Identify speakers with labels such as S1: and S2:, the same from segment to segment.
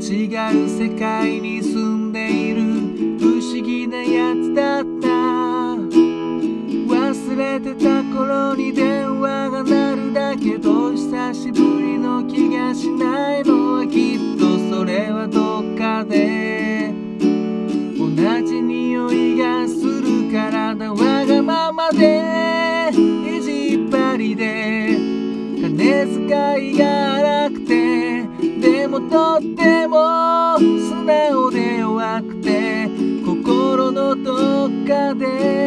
S1: 違う世界に住んでいる。不思議なやつだった。忘れてた頃に電話が鳴るだけど久しぶりの気がしないのはきっとそれはどっかで。同じ匂いがするからだわがままで。意地っ張りで。金遣いが荒くて。でもとってもど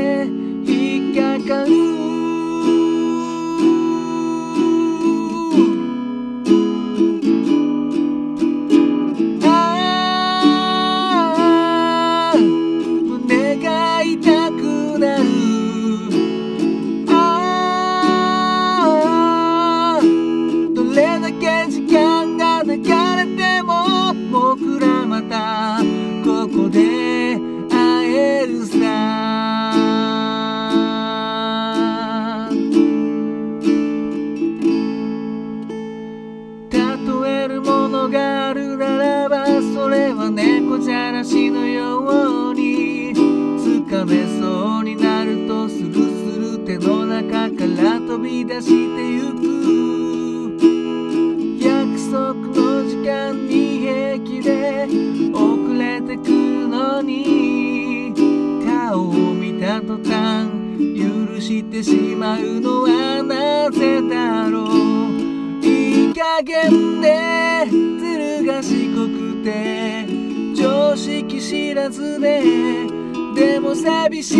S1: もがあるならばそれは猫じゃらしのようにつかめそうになるとスルスル手の中から飛び出してゆく。約束の時間に平気で遅れてくるのに顔を見た途端許してしまうのはなぜだ？加減でずる賢くて常識知らずででも寂し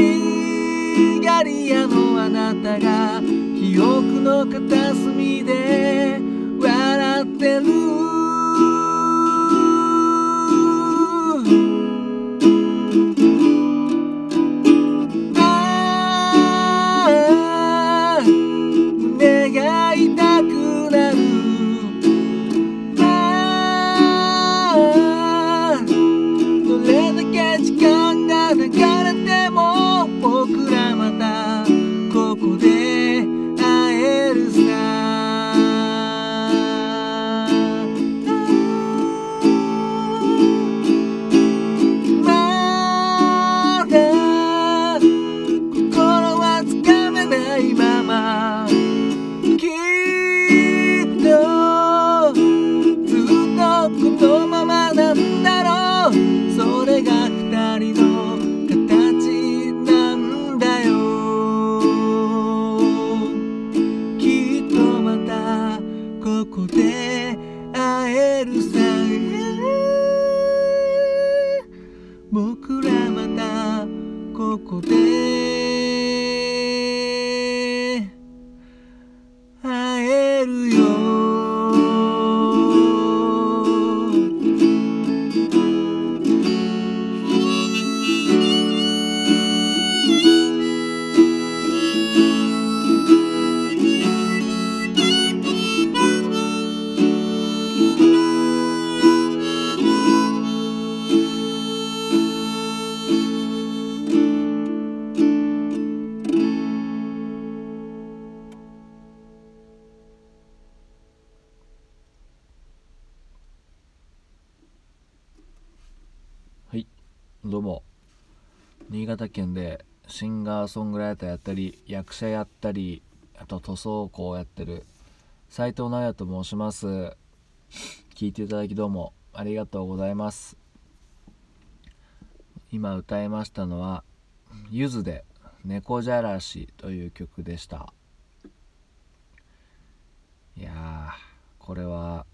S1: がり屋のあなたが記憶の片隅で笑ってる。れが二人の形なんだよ。きっとまたここで会えるさ。僕らまたここで
S2: どうも。新潟県でシンガーソングライターやったり役者やったりあと塗装工やってる。斉藤直也と申します。聞いていただきどうもありがとうございます。今歌いましたのはゆずで「猫じゃらし」という曲でした。いやこれは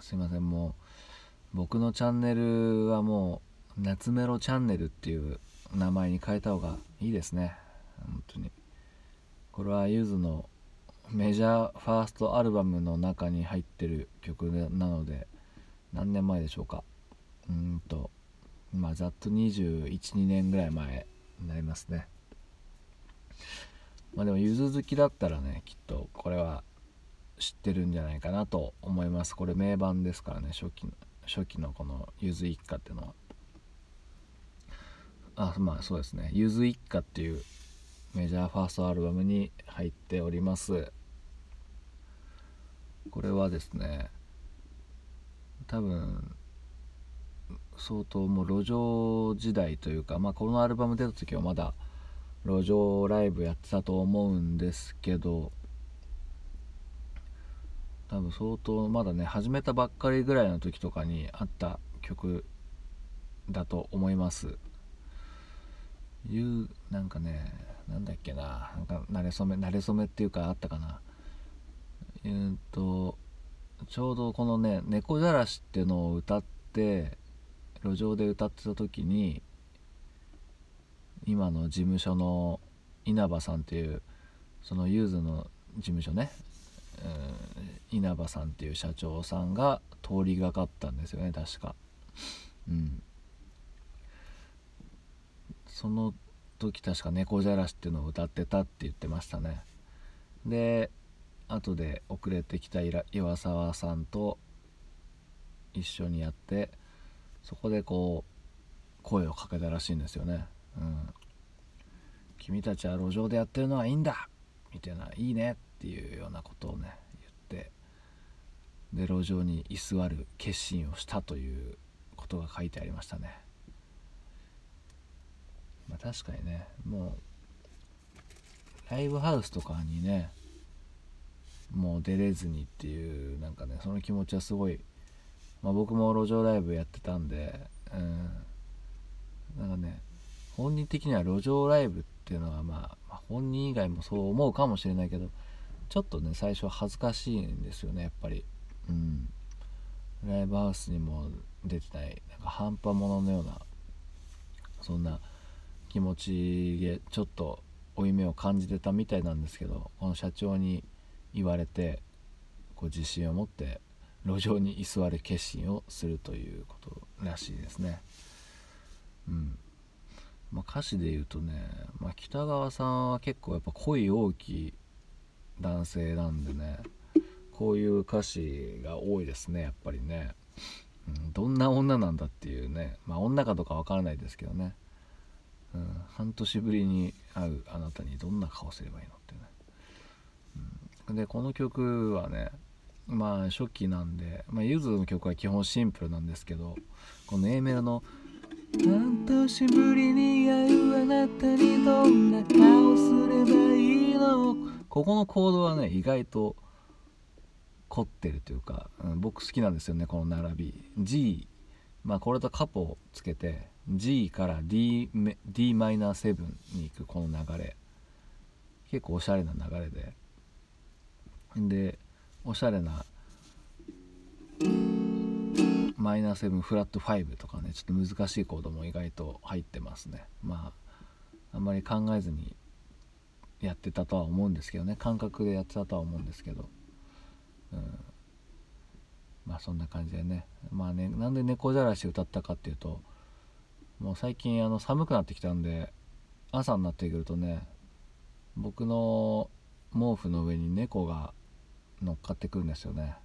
S2: すいませんもう僕のチャンネルはもう夏メロチャンネルっていう名前に変えた方がいいですね。本当に。これはゆずのメジャーファーストアルバムの中に入ってる曲なので何年前でしょうか。うんとまあざっと212年ぐらい前になりますね。まあでもゆず好きだったらねきっとこれは知ってるんじゃないかなと思います。これ名盤ですからね初期の初期のこのゆず一家っていうのは。あまあそうですね。ゆず一家っていうメジャーファーストアルバムに入っております。これはですね多分相当もう路上時代というか、まあ、このアルバム出た時はまだ路上ライブやってたと思うんですけど多分相当まだね始めたばっかりぐらいの時とかにあった曲だと思います。いうなんかねなんだっけななんか慣れ初め慣れ初めっていうかあったかな。えー、っとちょうどこのね「猫じゃらし」っていうのを歌って路上で歌ってた時に今の事務所の稲葉さんっていうそのユーズの事務所ねうん稲葉さんっていう社長さんが通りがかったんですよね確か。うん。その時確か「猫じゃらし」っていうのを歌ってたって言ってましたね。で後で遅れてきた岩沢さんと一緒にやってそこでこう声をかけたらしいんですよね。うん。君たちは路上でやってるのはいいんだみたいな「いいね」っていうようなことをね言ってで路上に居座る決心をしたということが書いてありましたね、まあ、確かにねもうライブハウスとかにねもう出れずにっていうなんかねその気持ちはすごい、まあ、僕も路上ライブやってたんでうん。なんかね本人的には路上ライブっていうのは、まあ、本人以外もそう思うかもしれないけどちょっとね最初恥ずかしいんですよねやっぱり。うん。ライブハウスにも出てないなんか半端者のようなそんな気持ちでちょっと負い目を感じてたみたいなんですけどこの社長に言われてこう自信を持って路上に居座る決心をするということらしいですね。うん。まあ、歌詞で言うとね、まあ、北川さんは結構やっぱ恋大きい男性なんでねこういう歌詞が多いですねやっぱりね、うん、どんな女なんだっていうね。まあ女かどうかわからないですけどね、うん、半年ぶりに会うあなたにどんな顔すればいいのってね、うん、でこの曲はねまあ初期なんで、まあ、ゆずの曲は基本シンプルなんですけどこの A メロの「半年ぶりに会うあなたにどんな顔すればいいの？ここのコードはね意外と凝ってるというか、うん、僕好きなんですよねこの並び。G まあこれとカポをつけて G から Dm7 に行くこの流れ。結構おしゃれな流れで。でおしゃれなマイナー7フラット5とかねちょっと難しいコードも意外と入ってますね。まああんまり考えずにやってたとは思うんですけどね。感覚でやってたとは思うんですけど、うん、まあそんな感じでね。まあねなんで猫じゃらし歌ったかっていうともう最近あの寒くなってきたんで朝になってくるとね僕の毛布の上に猫が乗っかってくるんですよね。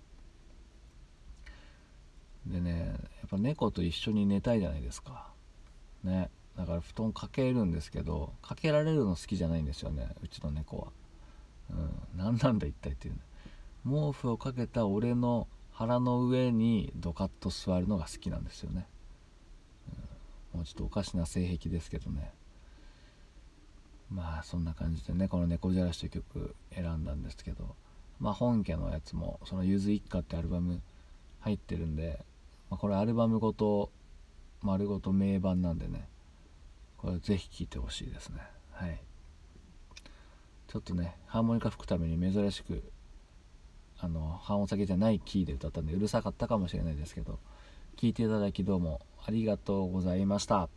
S2: でねやっぱ猫と一緒に寝たいじゃないですか。ねだから布団かけるんですけどかけられるの好きじゃないんですよねうちの猫は。うん何なんだ一体っていうね。毛布をかけた俺の腹の上にドカッと座るのが好きなんですよね、うん、もうちょっとおかしな性癖ですけどね。まあそんな感じでねこの「猫じゃらし」という曲選んだんですけど。まあ本家のやつもその「ゆず一家」ってアルバム入ってるんでまあ、これアルバムごと丸ごと名盤なんでね。これぜひ聴いてほしいですね。はい。ちょっとねハーモニカ吹くために珍しくあの半音下げじゃないキーで歌ったんでうるさかったかもしれないですけど聴いていただきどうもありがとうございました。